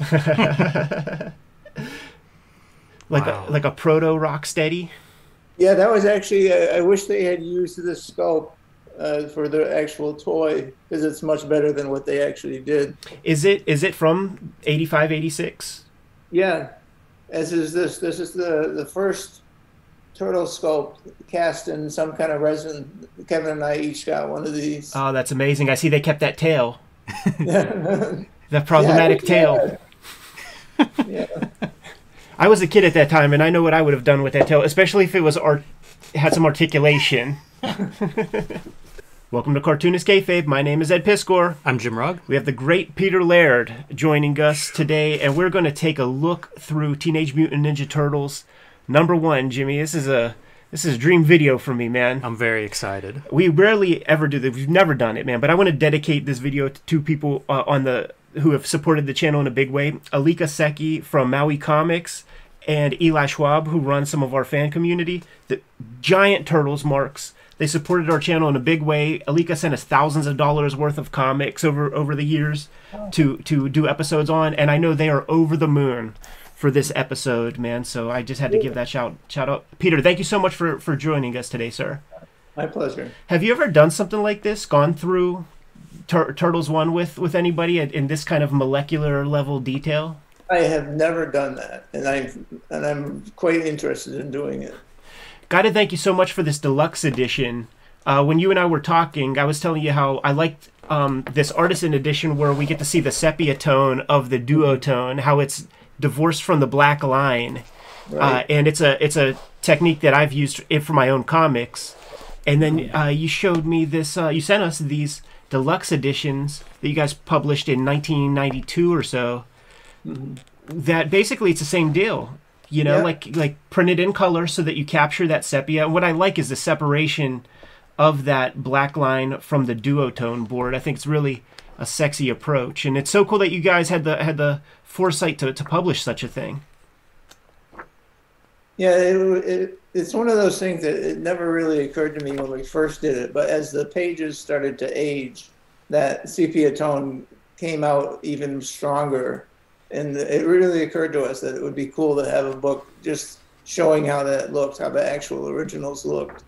like Wow. a, like a proto Rocksteady. Yeah, that was actually. I I wish they had used the scope uh, for the actual toy because it's much better than what they actually did. Is it is it from 85, 86? Yeah, as is this. This is the the first turtle sculpt cast in some kind of resin. Kevin and I each got one of these. Oh, that's amazing. I see they kept that tail, the problematic tail. Yeah. I was a kid at that time, and I know what I would have done with that tail, especially if it was art had some articulation. Welcome to Cartoonist Kayfabe. My name is Ed Piskor. I'm Jim Rugg. We have the great Peter Laird joining us today, and we're going to take a look through Teenage Mutant Ninja Turtles. Number one, Jimmy. This is a this is a dream video for me, man. I'm very excited. We rarely ever do this. We've never done it, man. But I want to dedicate this video to two people uh, on the who have supported the channel in a big way: Alika Seki from Maui Comics and Eli Schwab, who runs some of our fan community. The giant turtles marks. They supported our channel in a big way. Alika sent us thousands of dollars worth of comics over over the years to to do episodes on, and I know they are over the moon for this episode, man. So I just had to give that shout shout out, Peter. Thank you so much for for joining us today, sir. My pleasure. Have you ever done something like this? Gone through Tur- Turtles One with with anybody in, this kind of molecular level detail? I have never done that, and I'm and I'm quite interested in doing it. Got to thank you so much for this deluxe edition. Uh, when you and I were talking, I was telling you how I liked um, this artisan edition where we get to see the sepia tone of the duotone, how it's divorced from the black line, uh, and it's a it's a technique that I've used it for my own comics. And then uh, you showed me this. Uh, you sent us these deluxe editions that you guys published in 1992 or so. That basically it's the same deal. You know, Yeah. like like printed in color so that you capture that sepia. And what I like is the separation of that black line from the duotone board. I think it's really a sexy approach, and it's so cool that you guys had the had the foresight to, to publish such a thing. Yeah, it, it, it's one of those things that it never really occurred to me when we first did it, but as the pages started to age, that sepia tone came out even stronger, and it really occurred to us that it would be cool to have a book just showing how that looked, how the actual originals looked.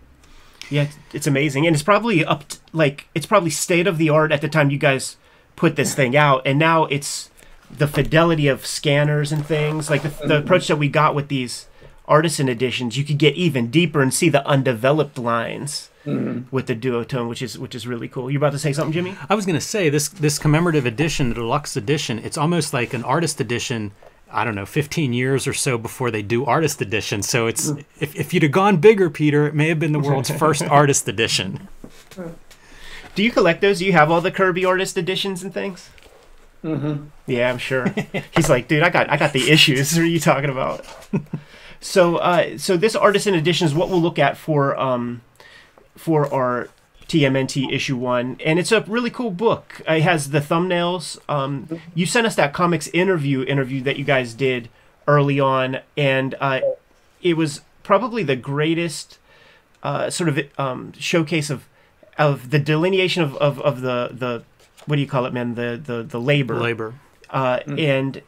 Yeah, it's- amazing, and it's probably up t like it's probably state of the art at the time you guys put this thing out, and now it's the fidelity of scanners and things like the, the mm-hmm. approach that we got with these artisan editions. You could get even deeper and see the undeveloped lines with the duotone, which is which is really cool. You're about to say something, Jimmy? I was going to say this this commemorative edition, the deluxe edition. It's almost like an artist edition. I don't know, 15 years or so before they do artist edition. So it's if, if you'd have gone bigger, Peter, it may have been the world's first artist edition. Do you collect those? Do you have all the Kirby artist editions and things? Mm-hmm. Yeah, I'm sure. He's like, dude, I got I got the issues. What are you talking about? so, uh, so this artisan edition is what we'll look at for um, for our TMNT issue one, and it's a really cool book. It has the thumbnails. Um, you sent us that comics interview interview that you guys did early on, and uh, it was probably the greatest uh, sort of um, showcase of of the delineation of, of, of the the what do you call it, man? The the the labor Labor. uh, and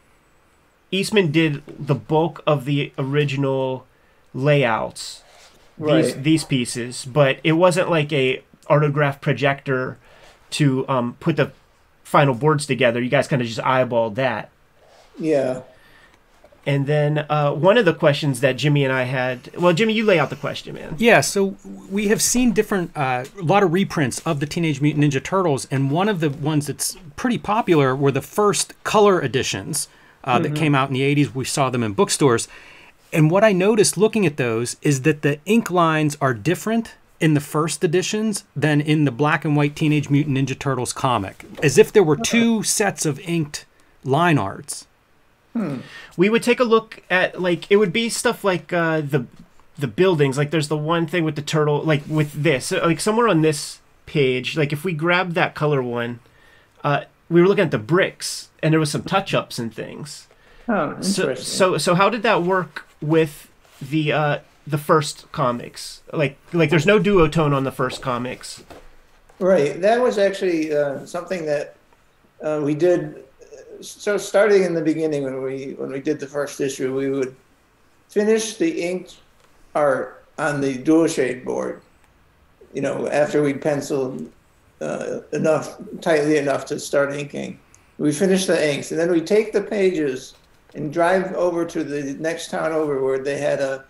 Eastman did the bulk of the original layouts these Right. these pieces, but it wasn't like a Artograph projector to um, put the final boards together. You guys kind of just eyeballed that. Yeah. And then uh, one of the questions that Jimmy and I had, well, Jimmy, you lay out the question, man. Yeah, so we have seen different, uh, a lot of reprints of the Teenage Mutant Ninja Turtles, and one of the ones that's pretty popular were the first color editions uh, that came out in the 80s. We saw them in bookstores. And what I noticed looking at those is that the ink lines are different in the first editions than in the black and white Teenage Mutant Ninja Turtles comic, as if there were two sets of inked line arts. we would take a look at like it would be stuff like uh, the the buildings. Like there's the one thing with the turtle, like with this, like somewhere on this page. Like if we grab that color one, uh, we were looking at the bricks, and there was some touch ups and things. Oh, So interesting. so so how did that work with the uh, the first comics? Like like there's no duotone on the first comics. Right. That was actually uh, something that uh, we did so starting in the beginning when we when we did the first issue, we would finish the inked art on the duo shade board. You know, after we penciled uh, enough tightly enough to start inking, we finish the inks, and then we take the pages and drive over to the next town over where they had a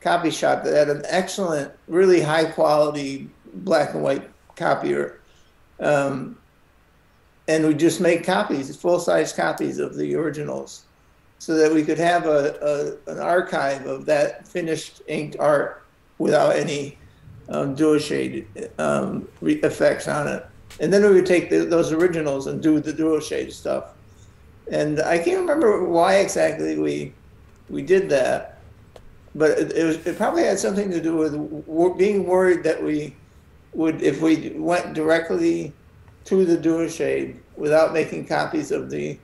copy shop that had an excellent, really high quality black and white copier. Um, and we just make copies, full size copies of the originals, so that we could have a, a an archive of that finished inked art without any um, duo shade um, effects on it. And then we would take the, those originals and do the duo shade stuff. And I can't remember why exactly we we did that, but it, it, was, it probably had something to do with being worried that we would, if we went directly to the duo shade without making copies of the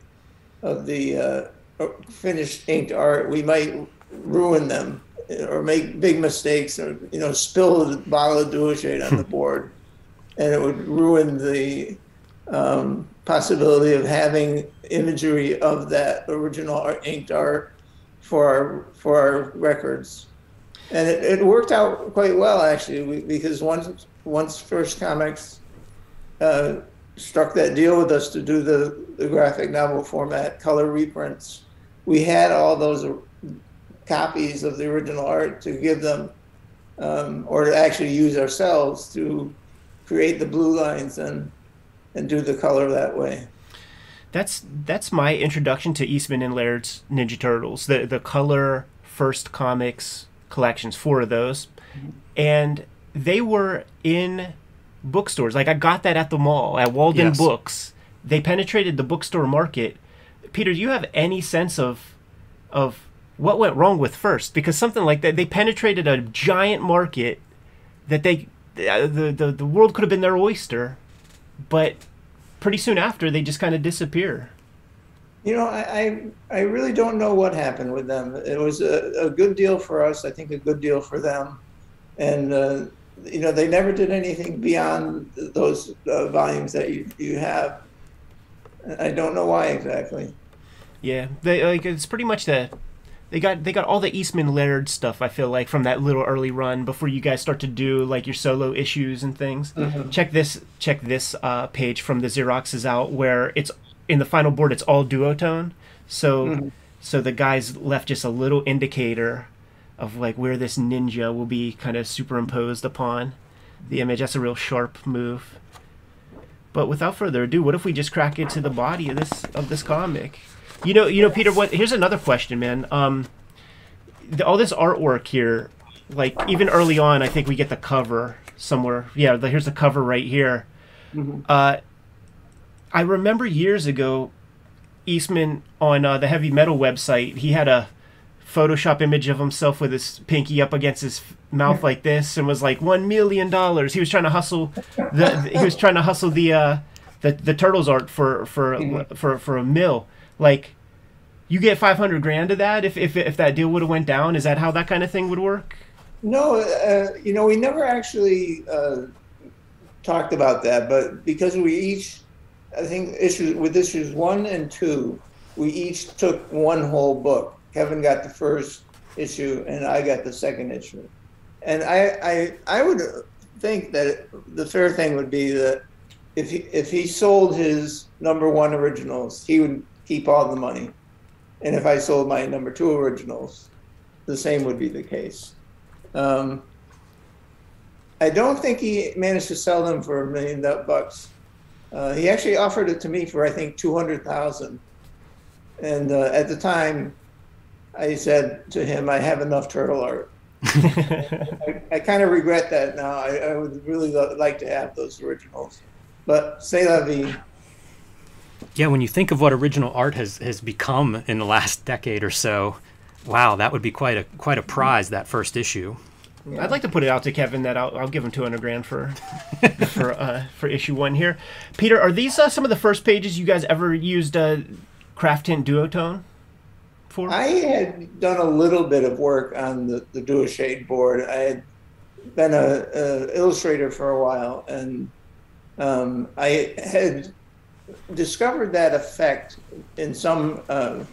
of the uh, finished inked art, we might ruin them or make big mistakes or you know spill a bottle of dual on the board, and it would ruin the um, possibility of having imagery of that original art, inked art for our for our records, and it, it worked out quite well actually because once once First Comics uh, struck that deal with us to do the, the graphic novel format color reprints, we had all those copies of the original art to give them, um, or to actually use ourselves to create the blue lines and and do the color that way. That's that's my introduction to Eastman and Laird's Ninja Turtles. The the color first comics collections, four of those, and they were in bookstores. Like I got that at the mall at Walden yes. Books. They penetrated the bookstore market. Peter, do you have any sense of of what went wrong with first? Because something like that, they penetrated a giant market that they the the, the world could have been their oyster, but pretty soon after they just kind of disappear. You know, I, I, I really don't know what happened with them. It was a, a good deal for us. I think a good deal for them, and uh, you know they never did anything beyond those uh, volumes that you you have. I don't know why exactly. Yeah, they like it's pretty much the they got they got all the Eastman Laird stuff. I feel like from that little early run before you guys start to do like your solo issues and things. Mm-hmm. Check this check this uh, page from the Xeroxes out where it's in the final board. It's all duotone. So mm-hmm. so the guys left just a little indicator of like where this ninja will be kind of superimposed upon the image. That's a real sharp move. But without further ado, what if we just crack into the body of this of this comic? You know, you know, Peter. What? Here's another question, man. Um, the, all this artwork here, like even early on, I think we get the cover somewhere. Yeah, the, here's the cover right here. Mm-hmm. Uh, I remember years ago, Eastman on uh, the heavy metal website, he had a Photoshop image of himself with his pinky up against his mouth like this, and was like one million dollars. He was trying to hustle the. he was trying to hustle the uh, the the turtles art for for mm-hmm. for for a mill. Like, you get five hundred grand of that if if if that deal would have went down. Is that how that kind of thing would work? No, uh, you know, we never actually uh, talked about that, but because we each, I think, issues with issues one and two, we each took one whole book. Kevin got the first issue, and I got the second issue. And I, I, I would think that the fair thing would be that if he, if he sold his number one originals, he would keep all the money. And if I sold my number two originals, the same would be the case. Um, I don't think he managed to sell them for a million bucks. Uh, he actually offered it to me for I think two hundred thousand, and uh, at the time, I said to him, "I have enough turtle art." I, I kind of regret that now. I, I would really like to have those originals, but say la vie. Yeah, when you think of what original art has has become in the last decade or so, wow, that would be quite a quite a prize that first issue. Yeah. I'd like to put it out to Kevin that I'll, I'll give him 200 grand for for uh, for issue one here. Peter, are these uh, some of the first pages you guys ever used uh, Craftint duotone for? I had done a little bit of work on the the duo shade board. I had been a, a illustrator for a while, and um, I had discovered that effect in some uh,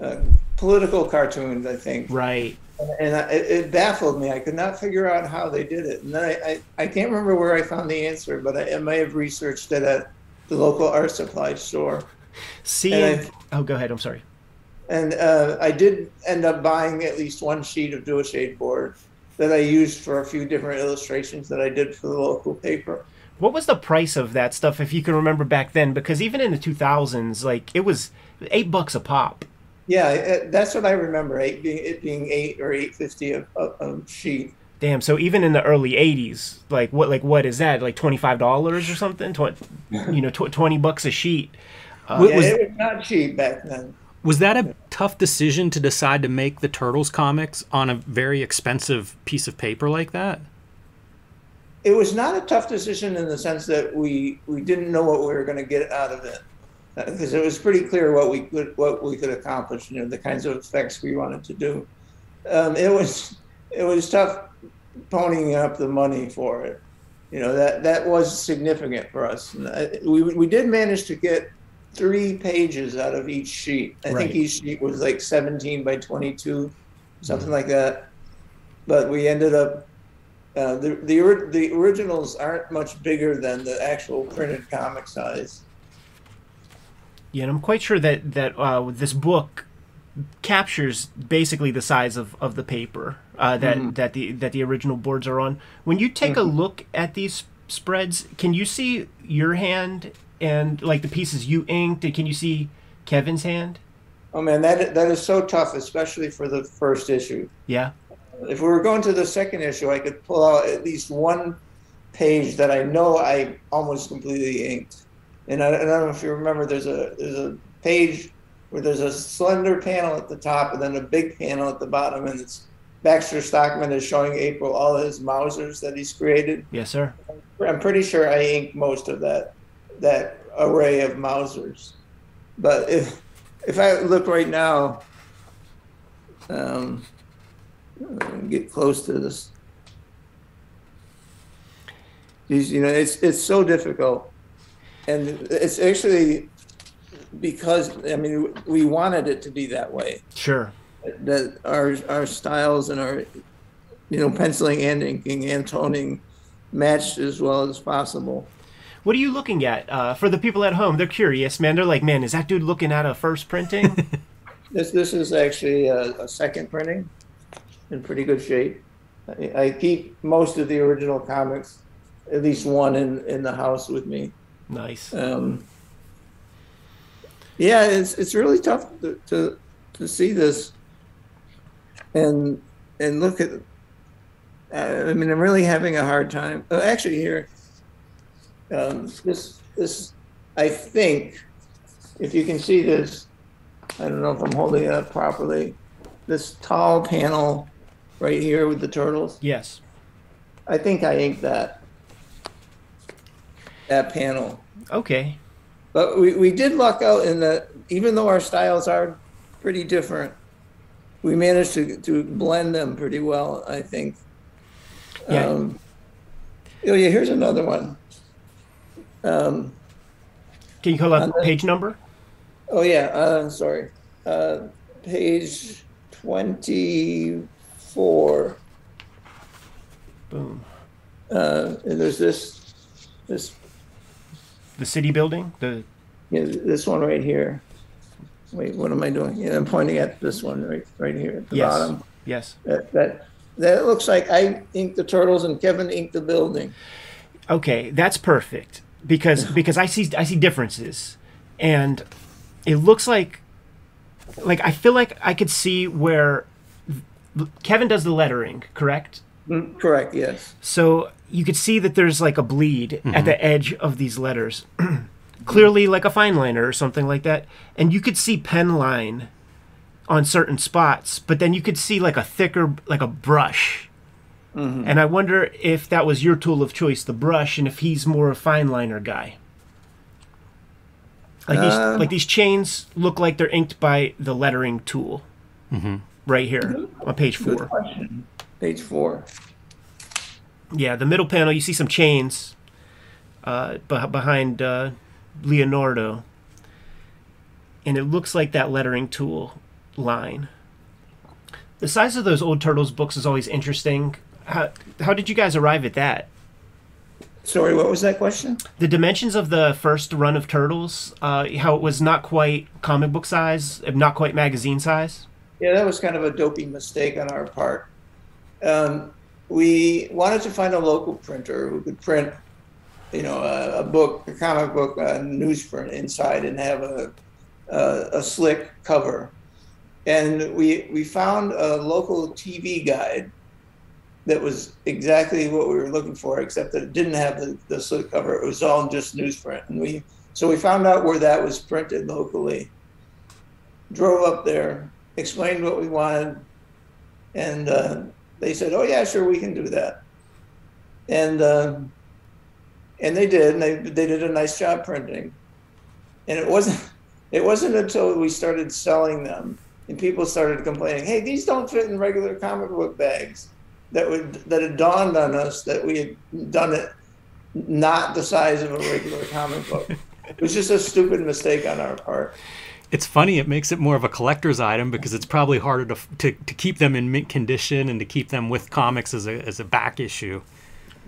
uh, political cartoons, I think. Right. And I, it, baffled me. I could not figure out how they did it. And then I, I, I can't remember where I found the answer, but I, I may have researched it at the local art supply store. Seeing. I- oh, go ahead. I'm sorry. And uh, I did end up buying at least one sheet of duo shade board that I used for a few different illustrations that I did for the local paper. What was the price of that stuff, if you can remember back then? Because even in the 2000s, like it was eight bucks a pop. Yeah, it, that's what I remember. Eight being it being eight or eight fifty a, a, a sheet. Damn. So even in the early 80s, like what, like what is that? Like twenty five dollars or something? Tw- you know, tw- twenty bucks a sheet. Uh, Yeah, was, it was not cheap back then. was that a tough decision to decide to make the Turtles comics on a very expensive piece of paper like that? It was not a tough decision in the sense that we we didn't know what we were going to get out of it uh, because it was pretty clear what we could what we could accomplish. You know, the kinds of effects we wanted to do. Um, it was it was tough ponying up the money for it. You know that that was significant for us. I, uh, we we did manage to get three pages out of each sheet. I Right. think each sheet was like 17 by 22, something mm-hmm. like that. But we ended up uh, the the the originals aren't much bigger than the actual printed comic size. Yeah, and I'm quite sure that that uh, this book captures basically the size of, of the paper uh, that that the that the original boards are on. When you take a look at these spreads, can you see your hand and like the pieces you inked? And can you see Kevin's hand? Oh man, that that is so tough, especially for the first issue. Yeah. If we were going to the second issue, I could pull out at least one page that I know I almost completely inked. And I, I don't know if you remember, there's a there's a page where there's a slender panel at the top and then a big panel at the bottom, and it's Baxter Stockman is showing April all his Mousers that he's created. Yes, sir. I'm pretty sure I inked most of that that array of Mousers. But if if I look right now, um, get close to this. These, you know, it's it's so difficult, and it's actually because I mean we wanted it to be that way Sure. that our our styles and our you know penciling and inking and toning matched as well as possible. What are you looking at? Uh, for the people at home, they're curious, man. They're like, man, is that dude looking at a first printing? This this is actually a, a second printing, in pretty good shape. I, I keep most of the original comics, at least one in in the house with me. nice. Um, yeah, it's it's really tough to, to to see this and and look at. Uh, I mean, I'm really having a hard time. Uh, actually, here, um, this this I think, if you can see this, I don't know if I'm holding it up properly. This tall panel right here with the turtles. Yes. I think I inked that. That panel. Okay. But we, we did luck out in that even though our styles are pretty different, we managed to, to blend them pretty well, I think. Yeah. Um, oh, yeah, here's another one. Um, Can you call out then- page number? oh, yeah, uh, sorry. Uh, page 24. Boom. Uh, and there's this, this, The city building. The know, this one right here. Wait, what am I doing? Yeah, I'm pointing at this one right, right here at the yes. bottom. Yes. That, that that looks like I inked the turtles and Kevin inked the building. Okay, that's perfect because because I see I see differences, and it looks like like I feel like I could see where Kevin does the lettering, correct? Mm, correct. Yes. So you could see that there's like a bleed at the edge of these letters, clearly like a fine liner or something like that, and you could see pen line on certain spots, but then you could see like a thicker like a brush. And I wonder if that was your tool of choice, the brush, and if he's more a fine liner guy. Like these, Uh, like these chains look like they're inked by the lettering tool, right here on page four. Page four. Yeah, the middle panel, you see some chains uh, behind uh, Leonardo, and it looks like that lettering tool line. The size of those old Turtles books is always interesting. How, how did you guys arrive at that? Sorry, what was that question? The dimensions of the first run of Turtles, uh, how it was not quite comic book size, not quite magazine size. Yeah, that was kind of a dopey mistake on our part. Um, we wanted to find a local printer who could print, you know, a, a book, a comic book, a newsprint inside, and have a, a, a slick cover. And we we found a local TV guide that was exactly what we were looking for, except that it didn't have the, the slick cover. It was all just newsprint. And we so we found out where that was printed locally. Drove up there, explained what we wanted, and uh, they said, "Oh yeah, sure, we can do that." And uh, and they did, and they they did a nice job printing. And it wasn't it wasn't until we started selling them and people started complaining, "Hey, these don't fit in regular comic book bags." That would that it dawned on us that we had done it not the size of a regular comic book. it was just a stupid mistake on our part. It's funny. It makes it more of a collector's item because it's probably harder to, to, to keep them in mint condition and to keep them with comics as a, as a back issue.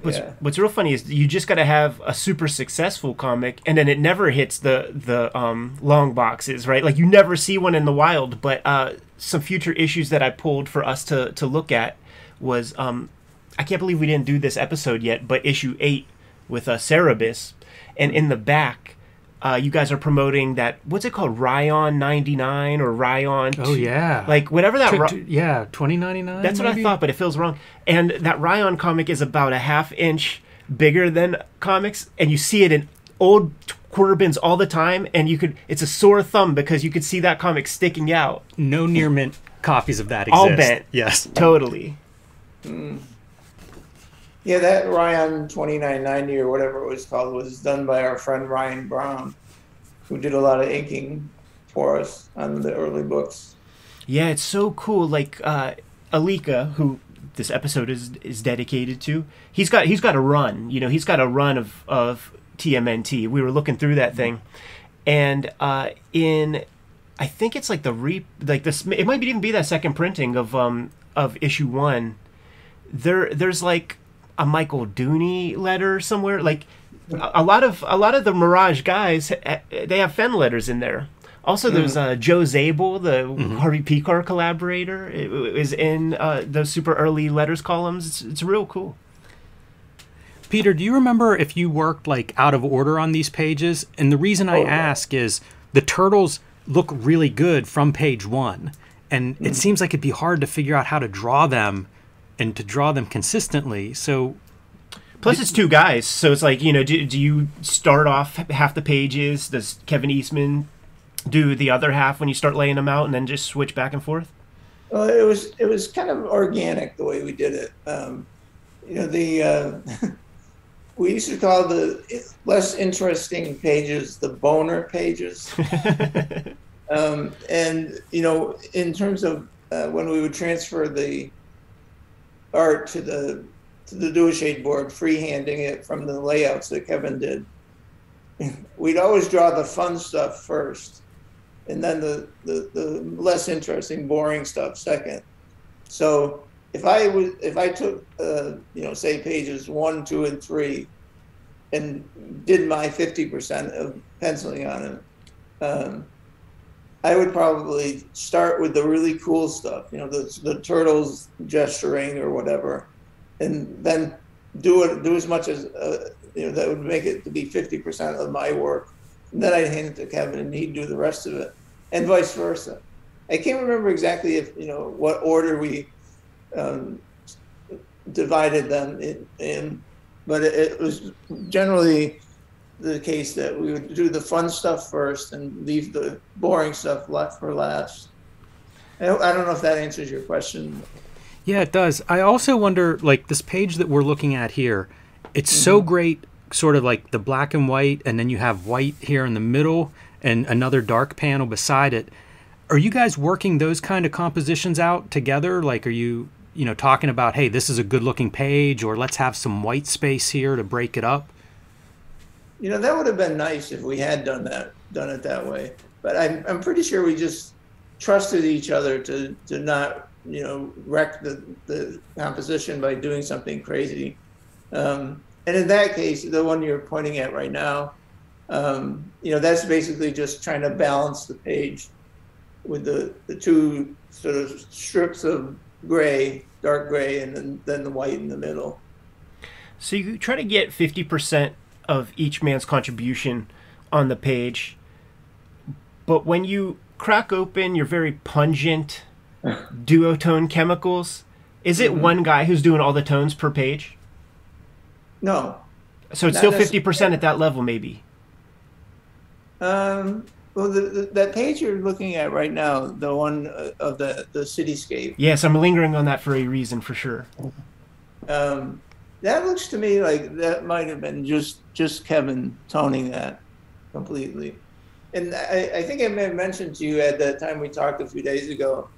What's, Yeah. what's real funny is you just got to have a super successful comic, and then it never hits the the um, long boxes, right? Like you never see one in the wild. But uh, some future issues that I pulled for us to to look at was um, I can't believe we didn't do this episode yet, but issue eight with uh, Cerebus, and in the back. Uh, you guys are promoting that. What's it called? Rion ninety nine or Rion? Oh yeah, like whatever that. T- t- yeah, twenty ninety nine. that's what I thought, but it feels wrong. And that Rion comic is about a half inch bigger than comics, and you see it in old quarter bins all the time. And you could, it's a sore thumb because you could see that comic sticking out No near mint copies of that exist. All bent. Yes. totally. Yeah, that Rion 2990 or whatever it was called was done by our friend Ryan Brown, who did a lot of inking for us on the early books. Yeah, it's so cool. Like uh, Alika, who this episode is is dedicated to, he's got he's got a run. You know, he's got a run of of TMNT. We were looking through that thing, and uh, in I think it's like the re like this. It might even be that second printing of um of issue one. There there's like a Michael Dooney letter somewhere. Like a, lot of a lot of the Mirage guys, eh, they have Fen letters in there. Also, there's uh, Joe Zabel, the Harvey Pekar collaborator, is in uh, those super early letters columns. It's, it's real cool. Peter, do you remember if you worked like out of order on these pages? And the reason I Oh, yeah. ask is the turtles look really good from page one, and Hmm. it seems like it'd be hard to figure out how to draw them and to draw them consistently. So Plus, it's two guys, so it's like you know, do, do you start off half the pages? Does Kevin Eastman do the other half when you start laying them out, and then just switch back and forth? Well, it was it was kind of organic the way we did it. Um, you know, the uh, we used to call the less interesting pages the boner pages. um, and you know, in terms of uh, when we would transfer the art to the to the Duoshade board, freehanding it from the layouts that Kevin did, we'd always draw the fun stuff first, and then the, the, the less interesting, boring stuff second. So if I was if I took uh, you know say pages one, two, and three, and did my fifty percent of penciling on it, um, I would probably start with the really cool stuff, you know, the the turtles gesturing or whatever, and then do it do as much as uh, you know that would make it to be fifty percent of my work. And then I'd hand it to Kevin, and he'd do the rest of it, and vice versa. I can't remember exactly if you know what order we um, divided them in, in but it, it was generally the case that we would do the fun stuff first and leave the boring stuff left for last. I don't, I don't know if that answers your question. Yeah, it does. I also wonder, like this page that we're looking at here, it's so mm-hmm. great, sort of like the black and white, and then you have white here in the middle and another dark panel beside it. Are you guys working those kind of compositions out together? Like, are you, you know, talking about, hey, this is a good looking page, or let's have some white space here to break it up? You know, that would have been nice if we had done that, done it that way. But I'm, I'm pretty sure we just trusted each other to, to not, you know, wreck the, the composition by doing something crazy. Um, and in that case, the one you're pointing at right now, um, you know, that's basically just trying to balance the page with the, the two sort of strips of gray, dark gray, and then, then the white in the middle. So you try to get 50% of each man's contribution on the page. But when you crack open your very pungent duotone chemicals, is it Mhm. one guy who's doing all the tones per page? No. So it's still 50% at that level, maybe. Um, well, the, the, that page you're looking at right now, the one uh, of the, the cityscape, Yes, I'm lingering on that for a reason, for sure. um, that looks to me like that might have been just just Kevin toning that completely. And I, I think I may have mentioned to you at that time we talked a few days ago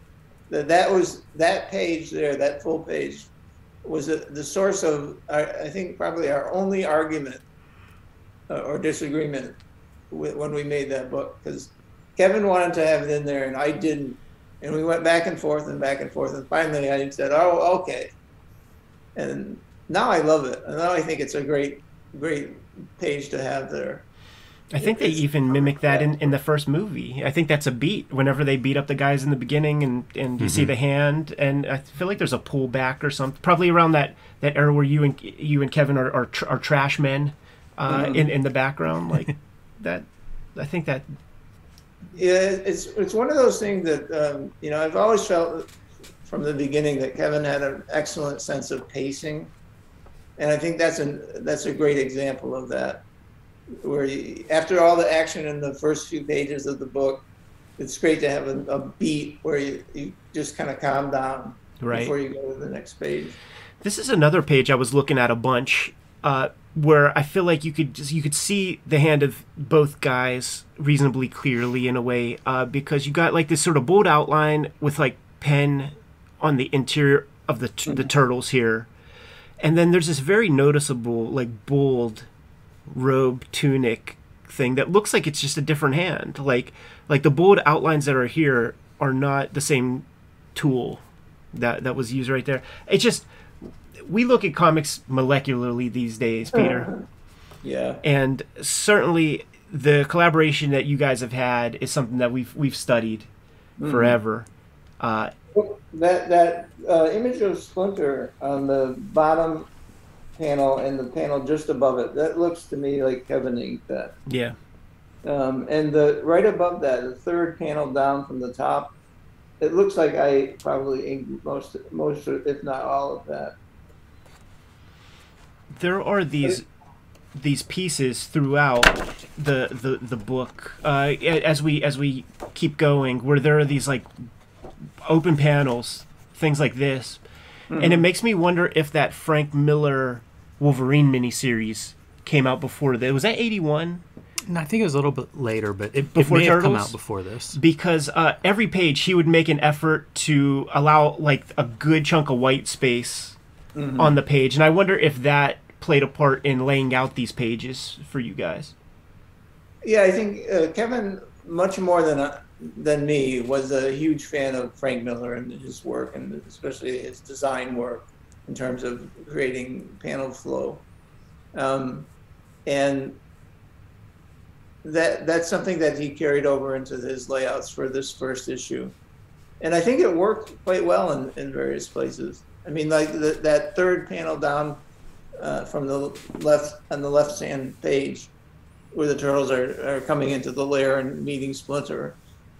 that that was that page there, that full page, was the the source of I think probably our only argument uh, or disagreement with, when we made that book. Because Kevin wanted to have it in there and I didn't, and we went back and forth and back and forth and finally I said, oh okay, and now I love it and now I think it's a great great page to have there. I think they even mimic that in, in the first movie. I think that's a beat whenever they beat up the guys in the beginning and, and you see the hand. And I feel like there's a pullback or something, probably around that, that era where you and you and Kevin are, are, tr- are trash men uh, Mhm. in, in the background. Like that, I think that Yeah, it's it's one of those things that um, you know I've always felt from the beginning that Kevin had an excellent sense of pacing, and I think that's an that's a great example of that. Where you, after all the action in the first few pages of the book, it's great to have a, a beat where you, you just kind of calm down Right. before you go to the next page. This is another page I was looking at a bunch, uh, where I feel like you could just, you could see the hand of both guys reasonably clearly in a way, uh, because you got like this sort of bold outline with like pen on the interior of the t- the turtles here, and then there's this very noticeable like bold robe tunic thing that looks like it's just a different hand. Like like the bold outlines that are here are not the same tool that that was used right there. It's just we look at comics molecularly these days, Peter, Yeah. and certainly the collaboration that you guys have had is something that we've we've studied forever. Uh, That that uh, image of Splinter on the bottom panel and the panel just above it, that looks to me like Kevin inked that. yeah, Um, and the right above that, the third panel down from the top, it looks like I probably inked most, most, if not all of that. there are these these pieces throughout the the the book uh, as we as we keep going where there are these like open panels things like this. And it makes me wonder if that frank miller wolverine miniseries came out before that was that 81 And I think it was a little bit later, but it, before it Before may have come out before this. because uh, every page he would make an effort to allow like a good chunk of white space on the page. And i wonder if that played a part in laying out these pages for you guys. Yeah, I think uh, Kevin, much more than uh, than me, was a huge fan of Frank Miller and his work, and especially his design work in terms of creating panel flow. Um, and that that's something that he carried over into his layouts for this first issue, and I think it worked quite well in, in various places. I mean, like the, that third panel down uh, from the left on the left hand page where the turtles are, are coming into the lair and meeting Splinter.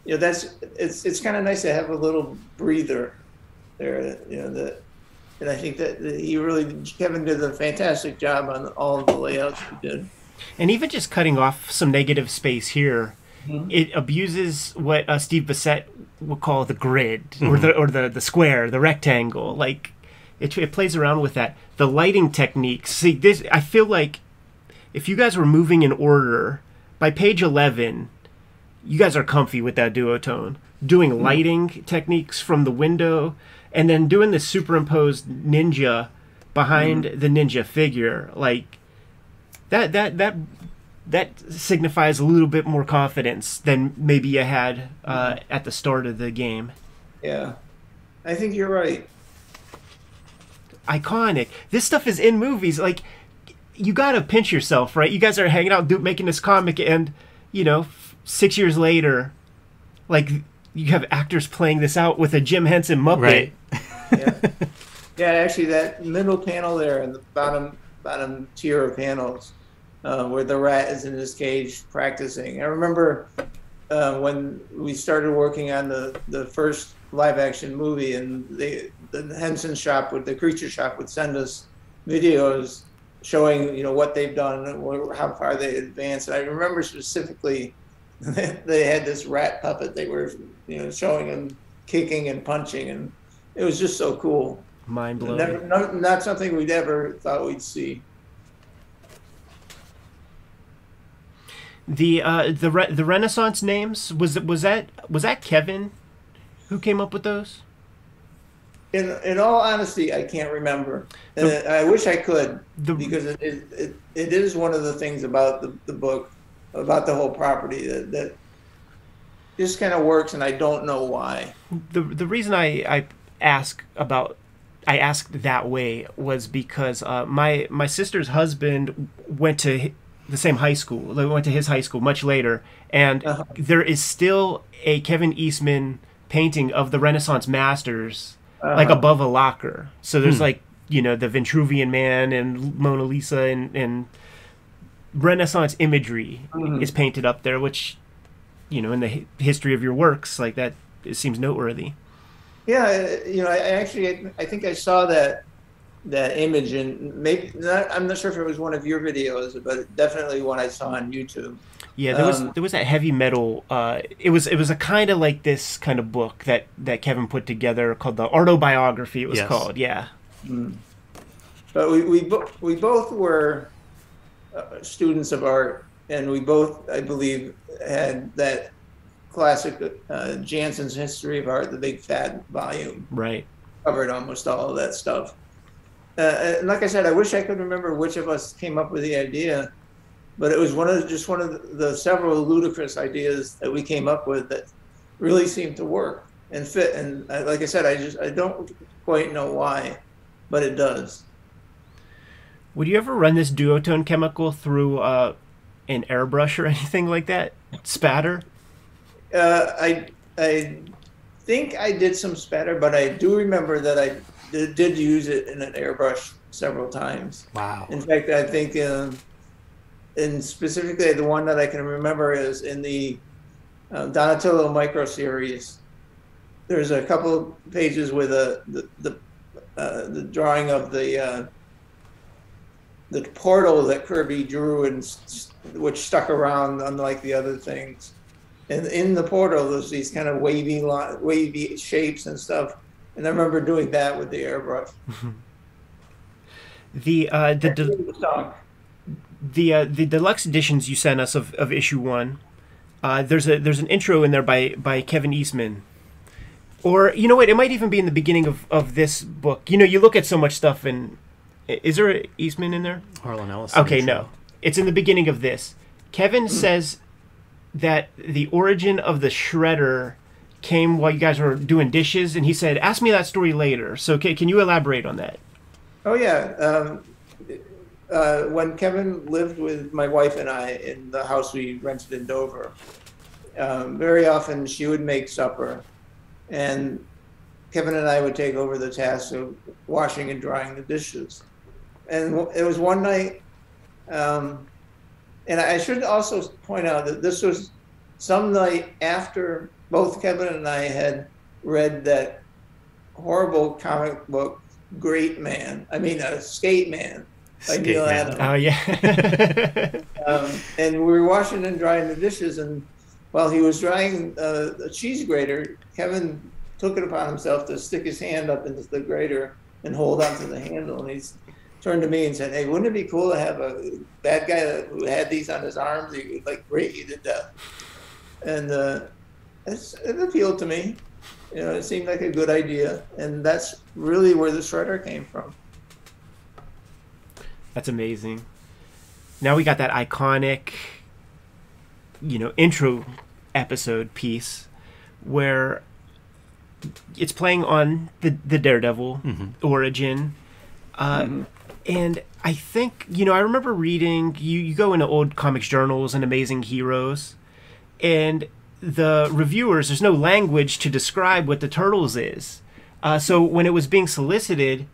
You know, that's it's it's kind of nice to have a little breather there. You know that, and I think that that he really Kevin did a fantastic job on all of the layouts he did. and even just cutting off some negative space here Mhm. it abuses what uh, steve Bissette would call the grid or the or the, the square the rectangle like it, it plays around with that the lighting techniques see this i feel like if you guys were moving in order by page 11 you guys are comfy with that duotone doing lighting techniques from the window and then doing the superimposed ninja behind the ninja figure like that that that that signifies a little bit more confidence than maybe you had uh, at the start of the game. Yeah, I think you're right. Iconic. This stuff is in movies. Like, you gotta pinch yourself, right? You guys are hanging out, do, making this comic, and you know, six years later, like you have actors playing this out with a Jim Henson Muppet. Right. Yeah, yeah. Actually, that middle panel there and the bottom bottom tier of panels, uh, where the rat is in his cage practicing. I remember uh, when we started working on the the first live action movie, and the the Henson shop would the creature shop would send us videos showing you know what they've done and how far they advanced. And I remember specifically they had this rat puppet they were you know showing him kicking and punching, and it was just so cool. Mind blowing. Never, not, not something we'd ever thought we'd see. The uh, the re- the Renaissance names was it was that was that Kevin who came up with those? In in all honesty, I can't remember, and I wish I could The- because it, it, it, it is one of the things about the, the book, about the whole property that, that just kind of works, and I don't know why. the the reason I I ask about I asked that way was because uh, my my sister's husband went to the same high school. They went to his high school much later, and Uh-huh. there is still a Kevin Eastman painting of the Renaissance masters like Uh-huh. above a locker. So there's like you know the Vitruvian Man and Mona Lisa and and Renaissance imagery is painted up there, which you know in the hi- history of your works like that it seems noteworthy. Yeah, uh, you know, I I actually I think I saw that that image, and maybe not, I'm not sure if it was one of your videos, but definitely one I saw on YouTube. Yeah, there was Um, there was that heavy metal. Uh, it was it was a kind of like this kind of book that that Kevin put together called the Autobiography. It was Yes. called. Yeah, But we we, bo- we both were uh, students of art, and we both, I believe, had that classic uh, Janson's History of Art, the big fat volume, right. covered almost all of that stuff. Uh, and like I said, I wish I could remember which of us came up with the idea, but it was one of just one of the, the several ludicrous ideas that we came up with that really seemed to work and fit. And I, like I said, I just I don't quite know why, but it does. Would you ever run this duotone chemical through uh, an airbrush or anything like that? Spatter. Uh, I I think I did some spatter, but I do remember that I did, did use it in an airbrush several times. Wow. In fact, I think, um, and specifically the one that I can remember is in the uh, Donatello micro series. There's a couple pages with a the the, uh, the drawing of the uh, the portal that Kirby drew and which stuck around, unlike the other things. And in the portal, there's these kind of wavy wavy shapes and stuff. And I remember doing that with the airbrush. The uh, the de- Song. the uh, the deluxe editions you sent us of, of issue one. Uh, there's a there's an intro in there by by Kevin Eastman. Or you know what? It might even be in the beginning of, of this book. You know, you look at so much stuff, and is there a Eastman in there? Harlan Ellison. Okay, no. It's in the beginning of this. Kevin says that the origin of the shredder came while you guys were doing dishes, and he said, "Ask me that story later." So, can, can you elaborate on that? Oh yeah. Um, uh, when Kevin lived with my wife and I in the house we rented in Dover, um, very often she would make supper, and Kevin and I would take over the task of washing and drying the dishes. And it was one night, um, and I should also point out that this was some night after both Kevin and I had read that horrible comic book Great Man. I mean, a Skate Man by Skate Neal Man. Adams. Oh yeah, Um, and we were washing and drying the dishes, and while he was drying uh, the cheese grater, Kevin took it upon himself to stick his hand up into the grater and hold onto the handle. And he turned to me and said, "Hey, wouldn't it be cool to have a bad guy who had these on his arms? He could like break you to death." And uh, it's, it appealed to me. You know, it seemed like a good idea, and that's really where the shredder came from. that's amazing. now we got that iconic, you know, intro episode piece where it's playing on the the Daredevil origin, uh, and I think you know I remember reading you you go into old comics journals and Amazing Heroes, and the reviewers there's no language to describe what the turtles is, uh, so when it was being solicited,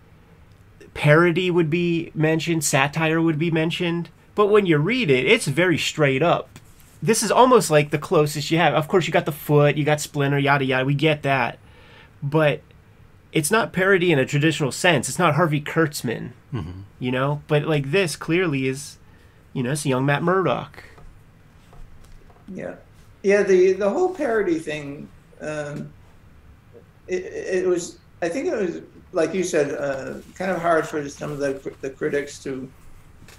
parody would be mentioned, satire would be mentioned, but when you read it, it's very straight up. This is almost like the closest you have. Of course, you got the foot, you got Splinter, yada yada. We get that, but it's not parody in a traditional sense. It's not Harvey Kurtzman, you know. But like this, clearly is, you know, it's young Matt Murdock. Yeah, yeah. The the whole parody thing, um, it, it was. I think it was like you said, uh, kind of hard for some of the the critics to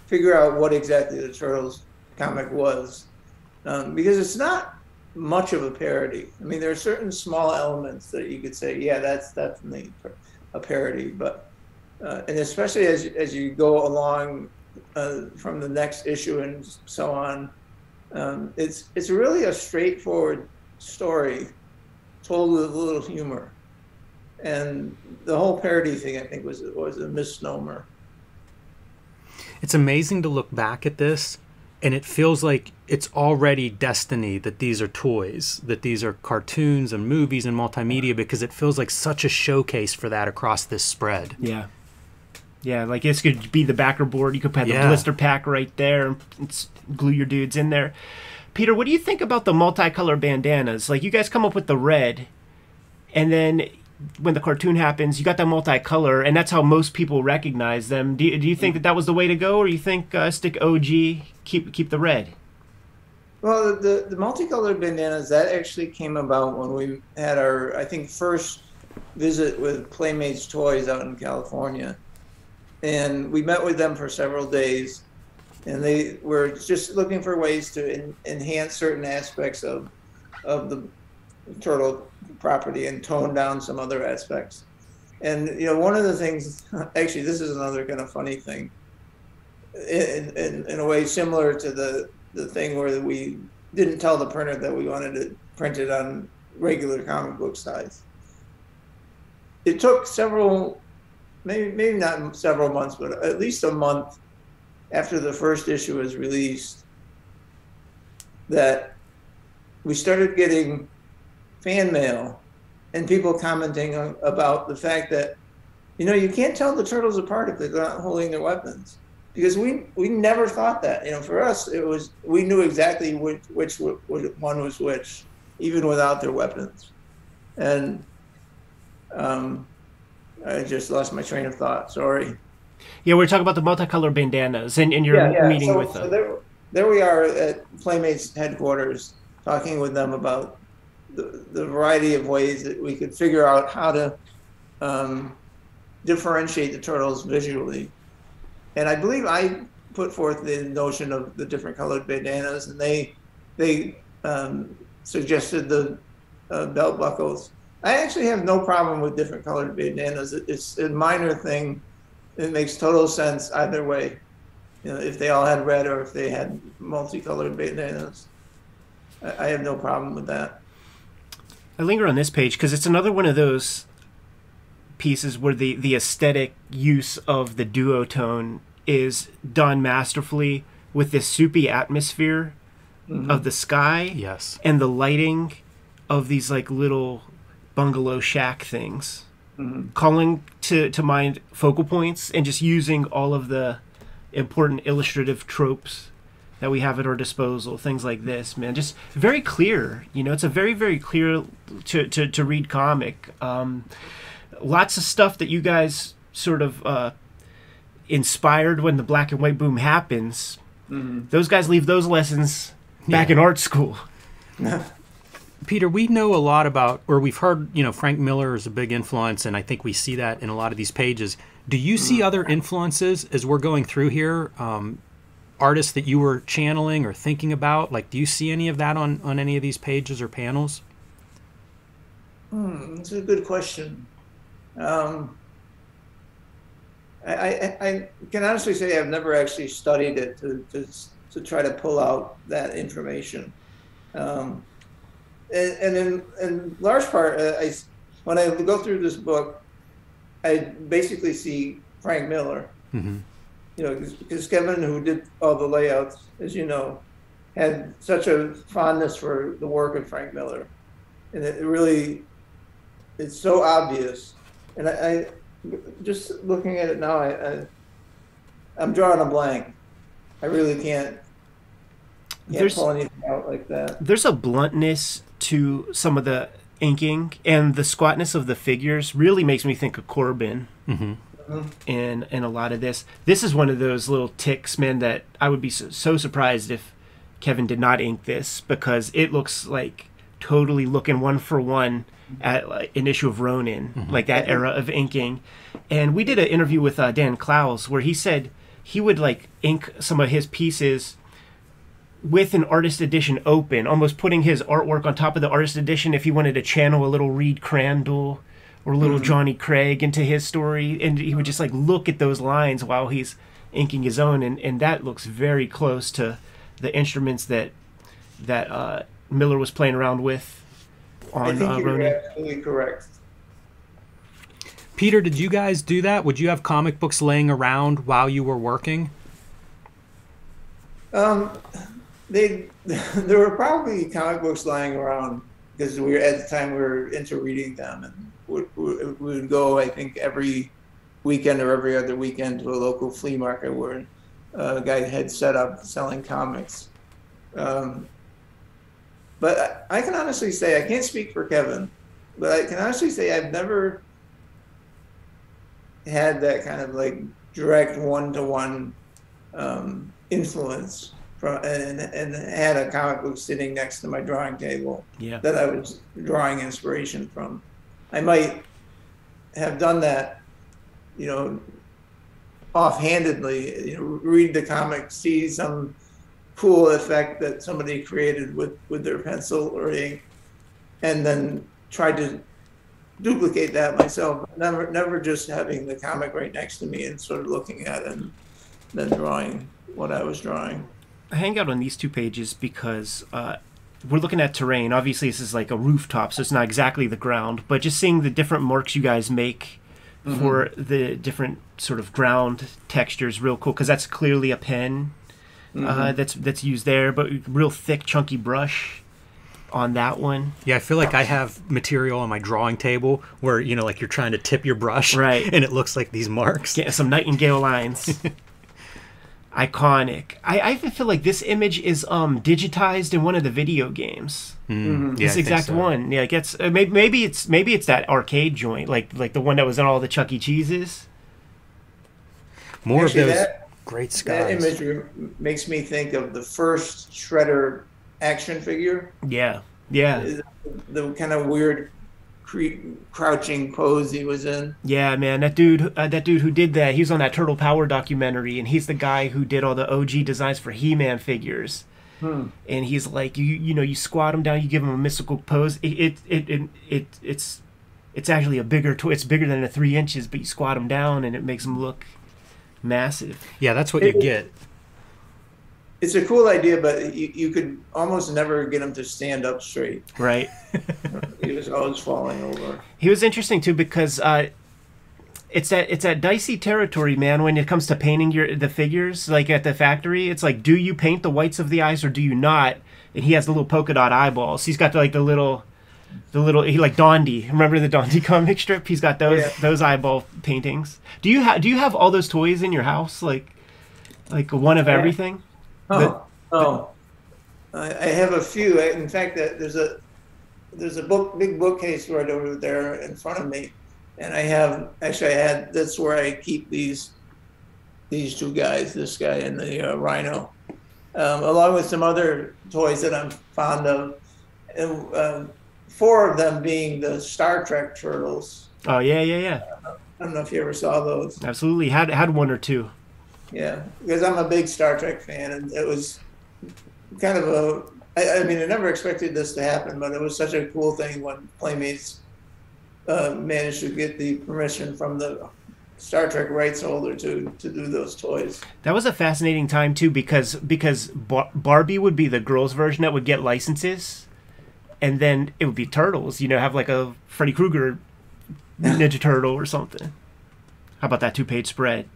figure out what exactly the Turtles comic was, um, because it's not much of a parody. I mean, there are certain small elements that you could say, yeah, that's definitely a parody, but uh, and especially as as you go along uh, from the next issue and so on, um, it's it's really a straightforward story told with a little humor, and the whole parody thing I think was was a misnomer. It's amazing to look back at this and it feels like it's already destiny that these are toys, that these are cartoons and movies and multimedia because it feels like such a showcase for that across this spread. Yeah. Yeah, like this could be the backer board. You could put Yeah. the blister pack right there and glue your dudes in there. Peter, what do you think about the multicolor bandanas? Like you guys come up with the red, and then when the cartoon happens, you got that multicolor, and that's how most people recognize them. Do you, do you think that that was the way to go, or you think uh, stick OG, keep keep the red? Well, the the multicolored bandanas that actually came about when we had our I think first visit with Playmates Toys out in California, and we met with them for several days, and they were just looking for ways to en- enhance certain aspects of of the turtle property and tone down some other aspects. And you know, one of the things actually, this is another kind of funny thing. In, in, in a way similar to the the thing where we didn't tell the printer that we wanted it printed on regular comic book size. It took several, maybe maybe not several months, but at least a month after the first issue was released that we started getting fan mail and people commenting on, about the fact that you know you can't tell the turtles apart if they're not holding their weapons. Because we we never thought that. You know for us it was we knew exactly which which, which one was which even without their weapons. And um i just lost my train of thought. Sorry. Yeah, we are talking about the multicolor bandanas, and, and you're meeting so, with so them. there, there we are at playmates headquarters talking with them about the, variety of ways that we could figure out how to um, differentiate the turtles visually and I believe I put forth the notion of the different colored bandanas, and they they um, suggested the uh, belt buckles. I actually have no problem with different colored bandanas. It's a minor thing. It makes total sense either way. You know, if they all had red or if they had multicolored bandanas, I have no problem with that. I linger on this page because it's another one of those pieces where the the aesthetic use of the duotone is done masterfully with this soupy atmosphere mm-hmm. of the sky Yes. and the lighting of these like little bungalow shack things. Mm-hmm. Calling to to mind focal points and just using all of the important illustrative tropes that we have at our disposal things like this man just very clear you know it's a very very clear to to, to read comic um, lots of stuff that you guys sort of uh, inspired when the black and white boom happens those guys leave those lessons back Yeah. in art school Peter, we know a lot about, or we've heard, you know, Frank Miller is a big influence, and I think we see that in a lot of these pages. Do you see other influences as we're going through here? Um, artists that you were channeling or thinking about? Like, do you see any of that on, on any of these pages or panels? Hmm, that's a good question. Um, I, I, I can honestly say I've never actually studied it to, to, to try to pull out that information. Um, and, and in, in large part, uh, I, when I go through this book, I basically see Frank Miller. Mm-hmm. You know, because Kevin, who did all the layouts, as you know, had such a fondness for the work of Frank Miller, and it really, it's so obvious. And I, I just looking at it now, I, I, I'm drawing a blank. I really can't can't There's- pull anything out like that. there's a bluntness to some of the inking and the squatness of the figures really makes me think of Corbin Mm-hmm. In in a lot of this. This is one of those little ticks, man, that I would be so, so surprised if Kevin did not ink this because it looks like totally looking one for one at like, an issue of Ronin, like that era of inking. And we did an interview with uh, Dan Clowes where he said he would like ink some of his pieces with an artist edition open, almost putting his artwork on top of the artist edition if he wanted to channel a little Reed Crandall or little Johnny Craig into his story. And he would just like look at those lines while he's inking his own. And, and that looks very close to the instruments that that uh, Miller was playing around with on I think uh, you're Ronin. absolutely correct. Peter, did you guys do that? Would you have comic books laying around while you were working? Um, they there were probably comic books lying around because we were at the time we were into reading them, and we, would go. I think every weekend or every other weekend to a local flea market where uh, a guy had set up selling comics. Um, but I, I can honestly say I can't speak for Kevin, but I can honestly say I've never had that kind of like direct one to one influence from and, and had a comic book sitting next to my drawing table Yeah. that I was drawing inspiration from. I might have done that, you know, offhandedly, you know, read the comic, see some cool effect that somebody created with, with their pencil or ink, and then try to duplicate that myself. Never, never just having the comic right next to me and sort of looking at it and then drawing what I was drawing. I hang out on these two pages because uh, we're looking at terrain. Obviously, this is like a rooftop, so it's not exactly the ground, but just seeing the different marks you guys make for the different sort of ground textures, real cool. Because that's clearly a pen uh, that's that's used there, but real thick, chunky brush on that one. Yeah, I feel like I have material on my drawing table where, you know, like you're trying to tip your brush. Right. And it looks like these marks. Get some nightingale lines. Iconic. I, I even feel like this image is um digitized in one of the video games. Mm, yeah, this I exact so. one. Yeah, it gets uh, maybe, maybe it's maybe it's that arcade joint, like like the one that was in all the Chuck E. Cheeses. More Actually, of those that- great That image makes me think of the first Shredder action figure. Yeah, yeah, Is The kind of weird cre- crouching pose he was in. yeah, man. That dude, uh, that dude who did that, he was on that Turtle Power documentary, and he's the guy who did all the OG designs for He-Man figures. And he's like, you you know, you squat him down, you give him a mystical pose. It it it, it, it it's it's actually a bigger toy. It's bigger than a three inches, but you squat him down, and it makes him look massive. Yeah, that's what you get. It's a cool idea, but you, you could almost never get him to stand up straight. Right. He was always falling over. He was interesting too because uh, it's that it's that dicey territory, man. When it comes to painting your the figures, like at the factory, it's like, do you paint the whites of the eyes or do you not? And he has the little polka dot eyeballs. He's got the, like the little, the little he like Dondi. Remember the Dondi comic strip? He's got those Yeah. those eyeball paintings. Do you have do you have all those toys in your house? Like, like one of Yeah. everything? Oh, oh. I, I have a few. I, in fact, uh, there's a there's a book, big bookcase right over there in front of me, and I have actually I had that's where I keep these these two guys, this guy and the uh, rhino, um, along with some other toys that I'm fond of, and um, four of them being the Star Trek turtles. Oh yeah, yeah, yeah. I don't know if you ever saw those. Absolutely. Had had one or two. Yeah, because I'm a big Star Trek fan, and it was kind of a. I, I mean, I never expected this to happen, but it was such a cool thing when Playmates uh, managed to get the permission from the Star Trek rights holder to to do those toys. That was a fascinating time too because because Bar- Barbie would be the girls' version that would get licenses, and then it would be Turtles. You know, have like a Freddy Krueger Ninja Turtle or something. How about that two-page spread?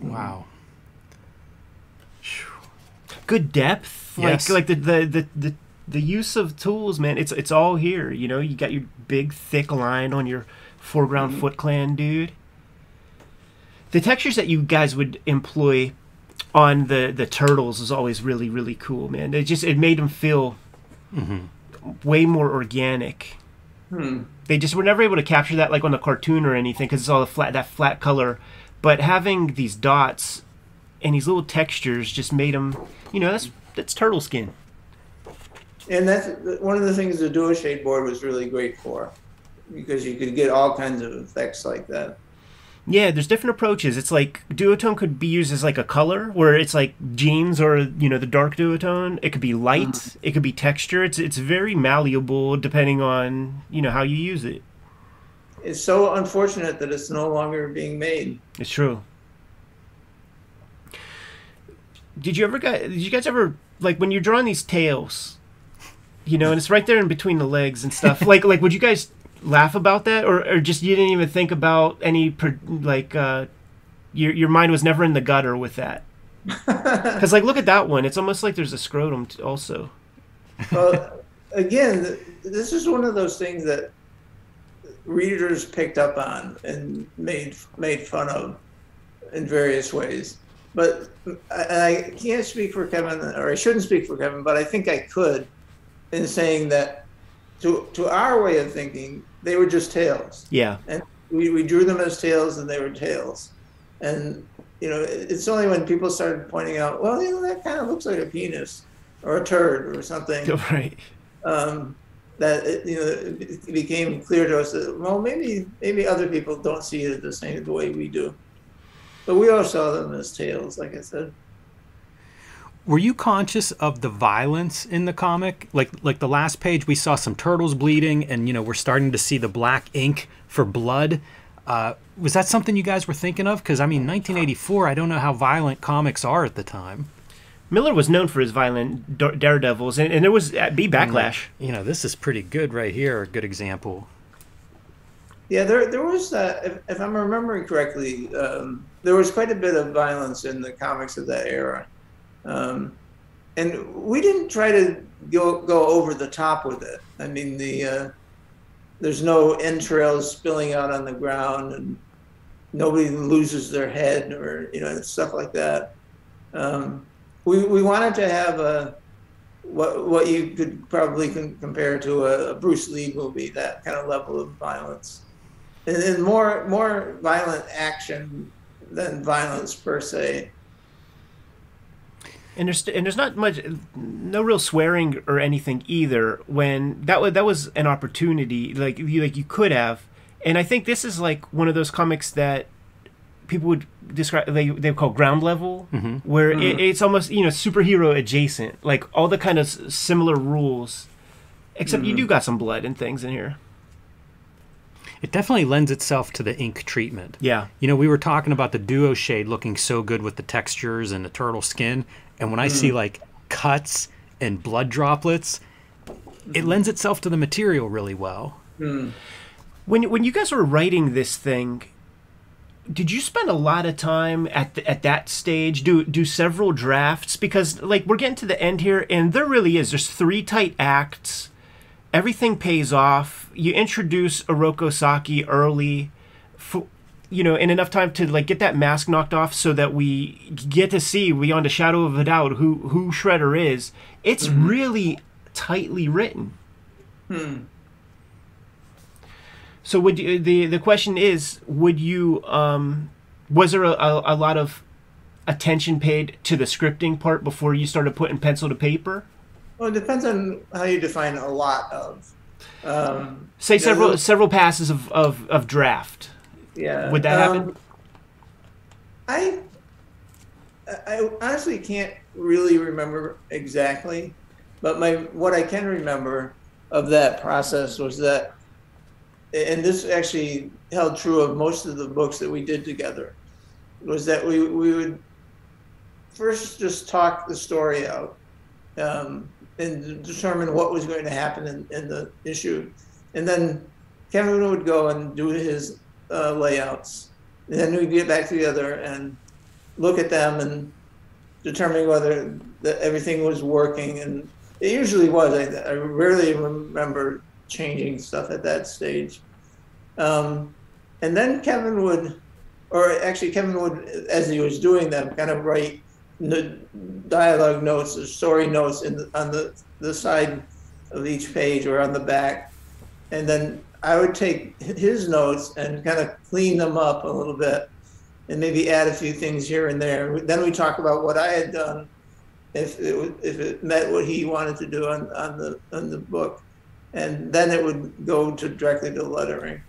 Wow. Good depth, Yes. like like the, the the the the use of tools, man. It's it's all here. You know, you got your big thick line on your foreground mm-hmm. Foot Clan dude. The textures that you guys would employ on the the turtles is always really really cool, man. It just it made them feel mm-hmm. way more organic. Hmm. They just were never able to capture that like on the cartoon or anything because it's all the flat that flat color. But having these dots and these little textures just made them, you know, that's that's turtle skin. And that's one of the things the duo shade board was really great for, because you could get all kinds of effects like that. Yeah, there's different approaches. It's like duotone could be used as like a color, where it's like jeans or you know the dark duotone. It could be light. Mm. It could be texture. It's it's very malleable depending on you know how you use it. It's so unfortunate that it's no longer being made. It's true. Did you ever guys? Did you guys ever like when you're drawing these tails? You know, and it's right there in between the legs and stuff. like like would you guys laugh about that, or or just you didn't even think about any per- like uh, your your mind was never in the gutter with that? Because like look at that one. It's almost like there's a scrotum t- also. Well, again, this is one of those things that readers picked up on and made made fun of in various ways. But I, I can't speak for Kevin, or I shouldn't speak for Kevin, but I think I could in saying that to to our way of thinking, they were just tails. Yeah. and we, we drew them as tails and they were tails and you know it's only when people started pointing out well you know that kind of looks like a penis or a turd or something Right. um, that it, you know it became clear to us that well maybe maybe other people don't see it the same the way we do but we all saw them as tails, like i said Were you conscious of the violence in the comic? Like like the last page we saw some turtles bleeding and you know, we're starting to see the black ink for blood. Uh, was that something you guys were thinking of? Because I mean, 1984. I don't know how violent comics are at the time. Miller was known for his violent daredevils, and, and there was uh, be backlash. You know, this is pretty good right here. A good example. Yeah, there there was, uh, if, if I'm remembering correctly, um, there was quite a bit of violence in the comics of that era, um, and we didn't try to go go over the top with it. I mean, the uh, there's no entrails spilling out on the ground, and nobody loses their head or you know stuff like that. Um, we we wanted to have a what what you could probably compare to a Bruce Lee movie, that kind of level of violence, and, and more more violent action than violence per se. and there's and there's not much no real swearing or anything either when that was that was an opportunity like you like you could have. And i think this is like one of those comics that people would describe they they call ground level mm-hmm. where it, mm-hmm. it's almost you know superhero adjacent like all the kind of similar rules except you mm-hmm. do got some blood and things in here It definitely lends itself to the ink treatment. yeah. You know, we were talking about the duo shade looking so good with the textures and the turtle skin, and when I see mm-hmm. like cuts and blood droplets, it lends itself to the material really well. Mm. when when you guys were writing this thing did you spend a lot of time at the, at that stage? Do do several drafts? Because like we're getting to the end here and there really is there's three tight acts everything pays off. You introduce Oroku Saki early for, you know in enough time to like get that mask knocked off so that we get to see beyond a shadow of a doubt who who Shredder is. It's really tightly written. So would you, the the question is would you um was there a, a, a lot of attention paid to the scripting part before you started putting pencil to paper? Well, it depends on how you define a lot of. Um, Say several several passes of, of, of draft. yeah. Would that um, happen? I, I honestly can't really remember exactly, but my what I can remember of that process was that and this actually held true of most of the books that we did together, was that we, we would first just talk the story out um, and determine what was going to happen in, in the issue. And then Kevin would go and do his uh, layouts. And then we'd get back together and look at them and determine whether the, everything was working. And it usually was. I, I rarely remember changing stuff at that stage. Um, and then Kevin would, or actually Kevin would, as he was doing them, kind of write the dialogue notes, or story notes in the, on the, the side of each page or on the back. And then I would take his notes and kind of clean them up a little bit and maybe add a few things here and there. Then we talk about what I had done if it, if it met what he wanted to do on, on the on the book, and then it would go to directly to lettering.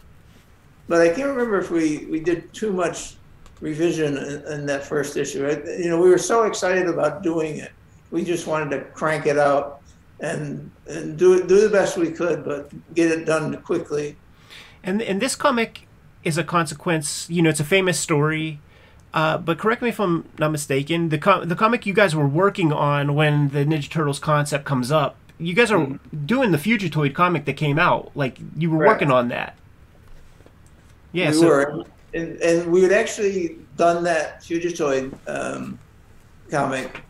But I can't remember if we, we did too much revision in, in that first issue. you know, we were so excited about doing it, we just wanted to crank it out and and do it do the best we could, but get it done quickly. And and this comic is a consequence. You know, it's a famous story. Uh, but correct me if I'm not mistaken. The com- the comic you guys were working on when the Ninja Turtles concept comes up, you guys are mm-hmm. doing the Fugitoid comic that came out. Like you were working on that. Yeah, we so- were, and, and we had actually done that Fugitoid um, comic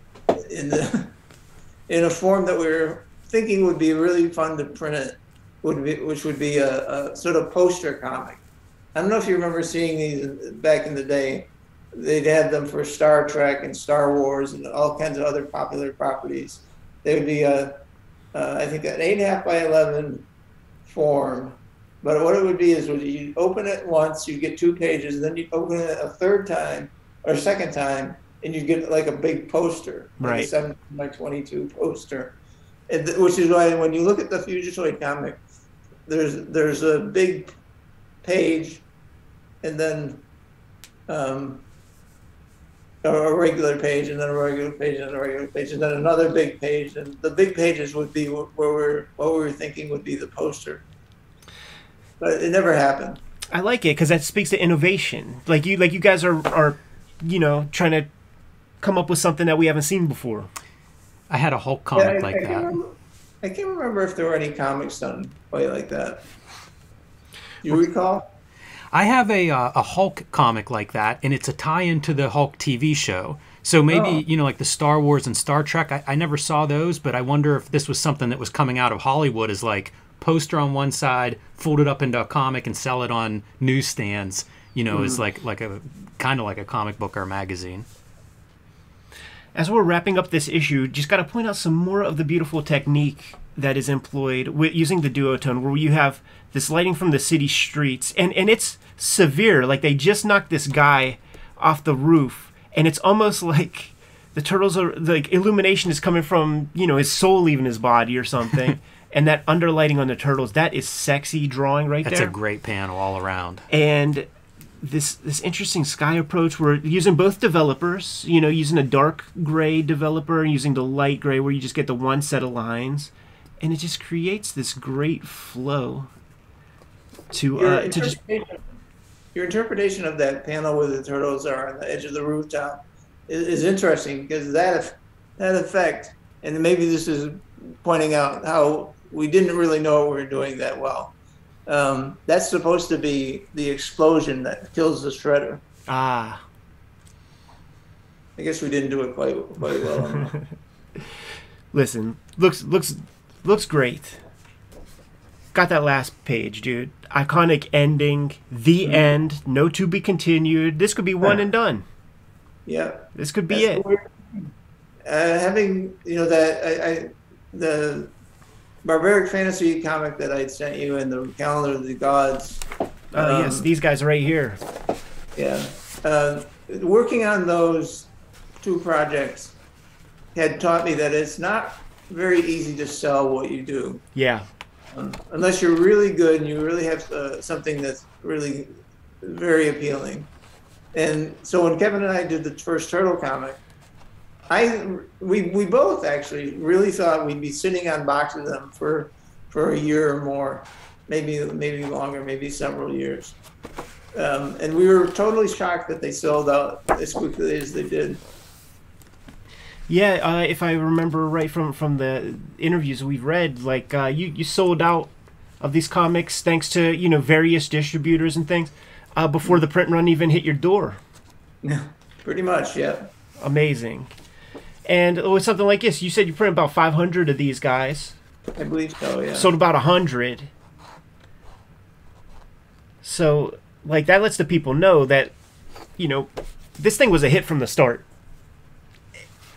in the in a form that we were thinking would be really fun to print it, would be which would be a, a sort of poster comic. I don't know if you remember seeing these back in the day. They'd had them for Star Trek and Star Wars and all kinds of other popular properties. They would be a, uh, I think an eight and a half by eleven form. But what it would be is you open it once, you get two pages, and then you open it a third time or a second time, and you get like a big poster, like right? A seven by twenty-two poster, and, which is why when you look at the Fugitoid comic, there's there's a big page, and then um, a regular page, and then a regular page, and a regular page, and then another big page, and the big pages would be where we're what we were thinking would be the poster, but it never happened. I like it because that speaks to innovation. Like you, like you guys are are, you know, trying to come up with something that we haven't seen before. I had a Hulk comic yeah, I, like I that. Remember, I can't remember if there were any comics done quite like that. You recall? I have a uh, a Hulk comic like that, and it's a tie-in to the Hulk TV show. So maybe oh. you know, like the Star Wars and Star Trek. I, I never saw those, but I wonder if this was something that was coming out of Hollywood Is like poster on one side, fold it up into a comic, and sell it on newsstands. You know, mm. as like like a kind of like a comic book or a magazine as we're wrapping up this issue, just got to point out some more of the beautiful technique that is employed with using the duotone, where you have this lighting from the city streets, and and it's severe. Like they just knocked this guy off the roof, and it's almost like the turtles are like illumination is coming from you know his soul leaving his body or something. and that underlighting on the turtles, that is sexy drawing right That's there. That's a great panel all around. And this this interesting sky approach. We're using both developers, you know, using a dark gray developer and using the light gray where you just get the one set of lines, and it just creates this great flow. To uh, to just your interpretation of that panel where the turtles are on the edge of the rooftop is, is interesting because that that effect, and maybe this is pointing out how we didn't really know what we were doing that well um, that's supposed to be the explosion that kills the shredder. Ah. I guess we didn't do it quite quite well. Listen, looks looks looks great. Got that last page, dude. Iconic ending. The mm-hmm. end. No to be continued. This could be one and done. Yeah. This could be That's it. Uh, having you know that I, I the barbaric fantasy comic that I sent you in the calendar of the gods. Oh um, yes, these guys right here. Yeah, uh, working on those two projects had taught me that it's not very easy to sell what you do. Yeah. Um, unless you're really good and you really have uh, something that's really very appealing. And so when Kevin and I did the first Turtle comic, I we we both actually really thought we'd be sitting on boxes of them for for a year or more, maybe maybe longer, maybe several years. Um, and we were totally shocked that they sold out as quickly as they did. Yeah, uh, if I remember right from from the interviews we've read, like uh, you you sold out of these comics thanks to you know various distributors and things uh, before the print run even hit your door. Yeah, pretty much. Yeah. Amazing. And with something like this, you said you print about 500 of these guys. I believe so. Yeah. Sold about 100. So, like that lets the people know that, you know, this thing was a hit from the start.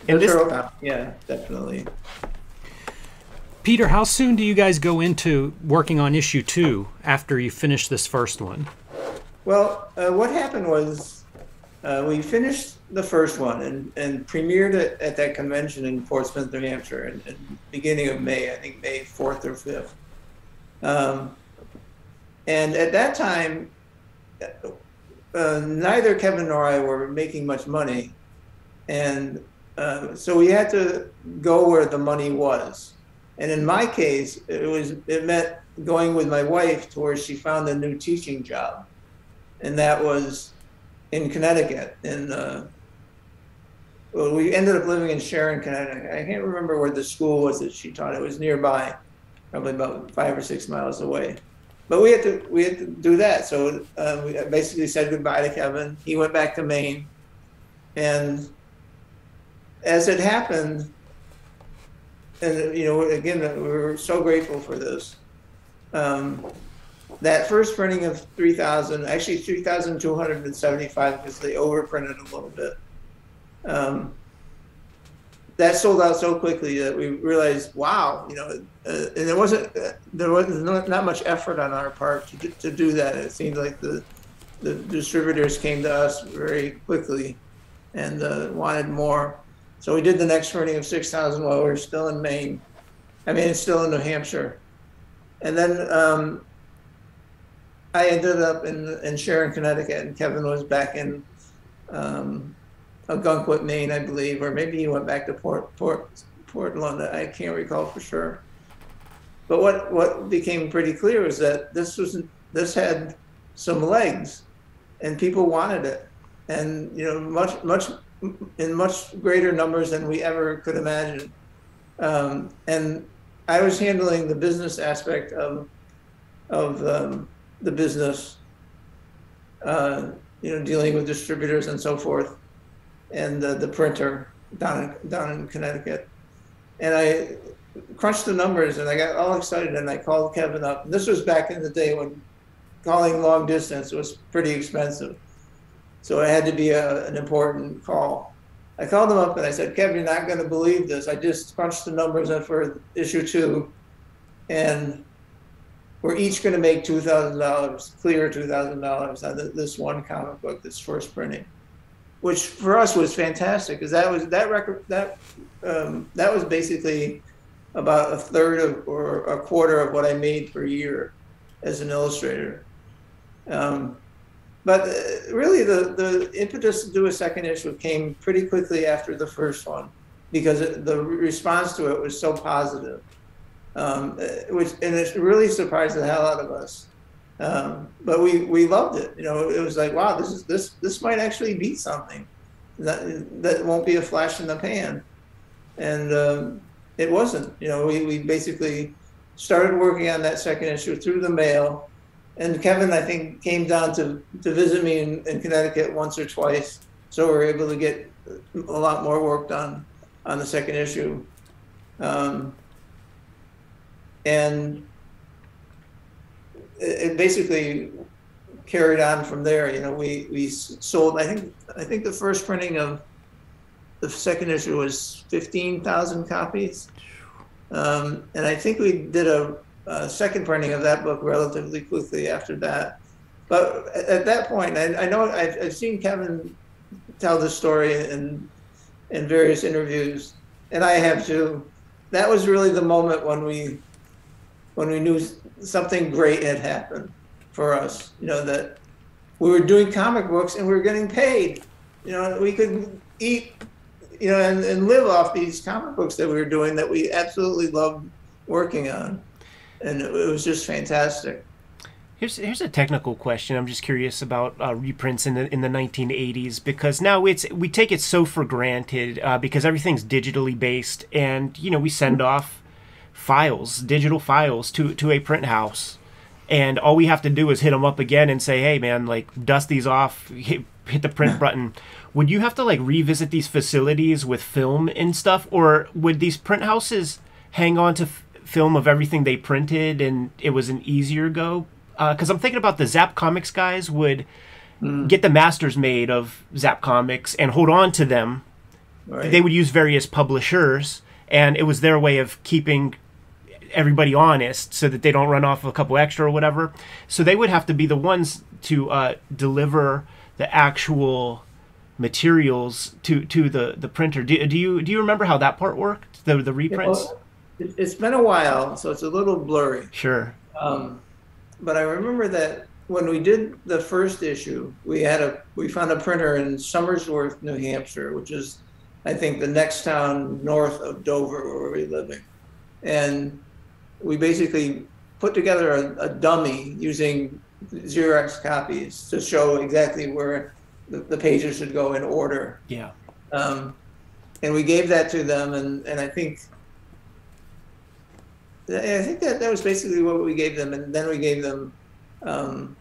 And this, are, yeah, definitely. Peter, how soon do you guys go into working on issue two after you finish this first one? Well, uh, what happened was uh, we finished the first one and, and premiered it at that convention in Portsmouth, New Hampshire, in, in beginning of May, I think May 4th or 5th. Um, and at that time, uh, neither Kevin nor I were making much money. And uh, so we had to go where the money was. And in my case, it was it meant going with my wife to where she found a new teaching job, and that was in Connecticut. In uh, well, we ended up living in Sharon, Connecticut. I can't remember where the school was that she taught. It was nearby, probably about five or six miles away. But we had to we had to do that. So uh, we basically said goodbye to Kevin. He went back to Maine, and as it happened, and you know, again, we were so grateful for this. Um, that first printing of 3,000, actually 3,275 because they overprinted a little bit. Um, that sold out so quickly that we realized, wow, you know, uh, and there wasn't uh, there was not, not much effort on our part to, to do that. It seemed like the the distributors came to us very quickly and uh, wanted more. So we did the next printing of 6,000 while we were still in Maine. I mean, it's still in New Hampshire. And then um, I ended up in, in Sharon, Connecticut, and Kevin was back in um, Ogunquit, Maine, I believe, or maybe he went back to Port, Port, Portland. I can't recall for sure. But what, what became pretty clear was that this was this had some legs, and people wanted it, and you know much much in much greater numbers than we ever could imagine. Um, and I was handling the business aspect of of um, the business, uh, you know, dealing with distributors and so forth, and the, the printer down in, down in Connecticut. And I crunched the numbers and I got all excited and I called Kevin up. And this was back in the day when calling long distance was pretty expensive. So it had to be a, an important call. I called him up and I said, Kevin, you're not going to believe this. I just crunched the numbers for issue two, and we're each going to make $2,000, clear $2,000 on this one comic book, this first printing, which for us was fantastic because that was that record that um, that was basically about a third of or a quarter of what I made per year as an illustrator. Um, but uh, really, the, the impetus to do a second issue came pretty quickly after the first one because the response to it was so positive. Um, which, and it really surprised the hell out of us. Um, but we, we loved it. You know, it was like, wow, this is this this might actually be something that that won't be a flash in the pan, and um, it wasn't. You know, we, we basically started working on that second issue through the mail and Kevin, I think, came down to, to visit me in, in Connecticut once or twice. So we were able to get a lot more work done on the second issue. Um, and it, basically carried on from there. You know, we, we sold, I think, I think the first printing of the second issue was 15,000 copies. Um, and I think we did a, uh, second printing of that book relatively quickly after that. But at that point, I, I know I've, I've, seen Kevin tell this story in in various interviews, and I have too. That was really the moment when we when we knew something great had happened for us. You know that we were doing comic books and we were getting paid. You know, we could eat, you know, and, and live off these comic books that we were doing that we absolutely loved working on. and it, was just fantastic. Here's here's a technical question. I'm just curious about uh, reprints in the in the 1980s because now it's we take it so for granted uh, because everything's digitally based, and you know we send off files, digital files to to a print house, and all we have to do is hit them up again and say, hey man, like dust these off, hit, hit the print button. Would you have to like revisit these facilities with film and stuff, or would these print houses hang on to f- film of everything they printed and it was an easier go because uh, I'm thinking about the Zap Comics guys would mm. get the masters made of Zap Comics and hold on to them. Right. They would use various publishers, and it was their way of keeping everybody honest so that they don't run off a couple extra or whatever. So they would have to be the ones to uh, deliver the actual materials to to the the printer. Do, do you do you remember how that part worked? The the reprints. It's been a while, so it's a little blurry. Sure. Um, but I remember that when we did the first issue, we had a we found a printer in Somersworth, New Hampshire, which is I think the next town north of Dover where we're living, and we basically put together a, a dummy using Xerox copies to show exactly where the, the pages should go in order. Yeah. Um, and we gave that to them, and, and I think I think that that was basically what we gave them, and then we gave them, um,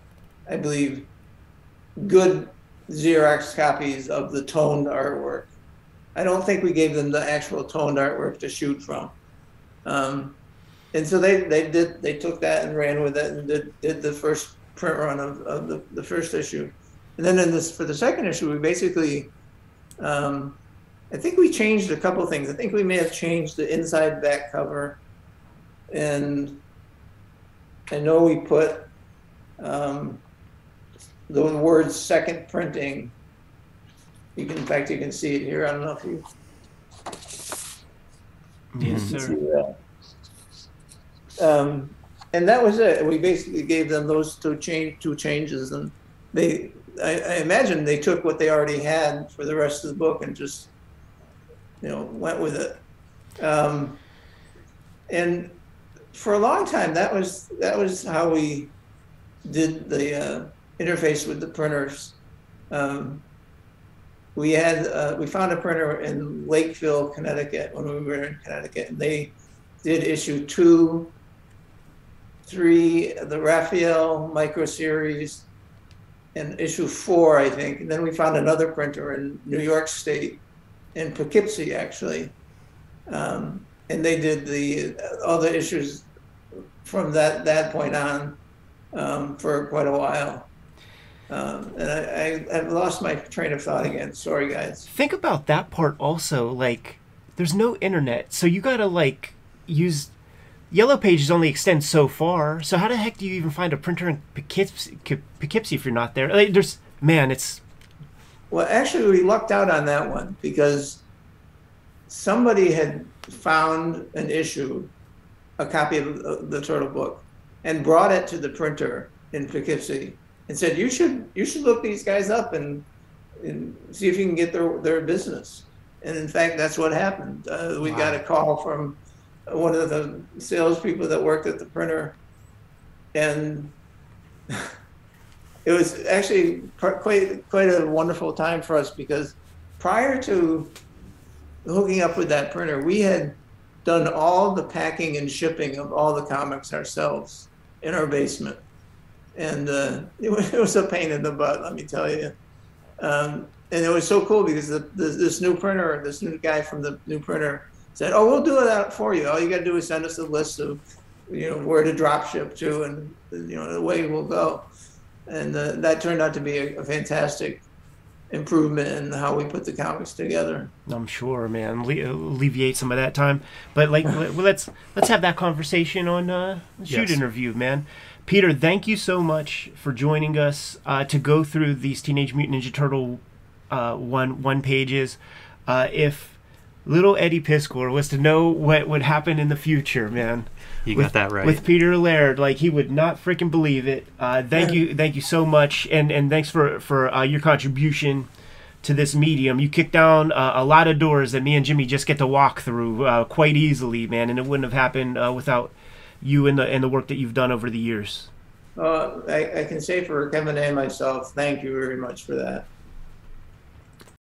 I believe, good Xerox copies of the toned artwork. I don't think we gave them the actual toned artwork to shoot from. Um, and so they, they did they took that and ran with it and did, did the first print run of, of the, the first issue. And then in this for the second issue we basically um, I think we changed a couple things. I think we may have changed the inside back cover and I know we put um, the word second printing. You can, in fact, you can see it here. I don't know if you. Yes, sir. Um, and that was it. We basically gave them those two change two changes, and they. I, I imagine they took what they already had for the rest of the book and just, you know, went with it. Um, and for a long time, that was that was how we did the uh, interface with the printers. Um, we had uh, we found a printer in Lakeville, Connecticut, when we were in Connecticut, and they did issue two, three, the Raphael Micro Series, and issue four, I think. And then we found another printer in New York State, in Poughkeepsie, actually. Um, and they did the all the issues from that that point on um, for quite a while. Um, and I, I, have lost my train of thought again. Sorry, guys. Think about that part also. Like, there's no internet, so you gotta like use. Yellow Pages only extends so far. So how the heck do you even find a printer in Poughkeepsie, Poughkeepsie if you're not there? Like, there's man, it's. Well, actually, we lucked out on that one because somebody had found an issue a copy of the Turtle Book and brought it to the printer in Poughkeepsie and said, "You should you should look these guys up and, and see if you can get their their business." And in fact, that's what happened. Uh, we wow. got a call from one of the salespeople that worked at the printer, and it was actually quite quite a wonderful time for us because prior to hooking up with that printer, we had done all the packing and shipping of all the comics ourselves in our basement. And uh, it, was, it, was, a pain in the butt, let me tell you. Um, and it was so cool because the, the, this new printer, this new guy from the new printer said, "Oh, we'll do that for you. All you got to do is send us a list of, you know, where to drop ship to, and you know, the way we'll go." And uh, that turned out to be a, a fantastic improvement in how we put the comics together. I'm sure, man, alleviate some of that time. But like, let's let's have that conversation on uh, shoot yes. interview, man. Peter, thank you so much for joining us uh, to go through these Teenage Mutant Ninja Turtle uh, one one pages. Uh, if little Eddie Piskor was to know what would happen in the future, man. You with, got that right. With Peter Laird, like he would not freaking believe it. Uh, thank you, thank you so much, and and thanks for for uh, your contribution to this medium. You kick down uh, a lot of doors that me and Jimmy just get to walk through uh, quite easily, man, and it wouldn't have happened uh, without you and the and the work that you've done over the years. Uh, I, I can say for Kevin and myself, thank you very much for that.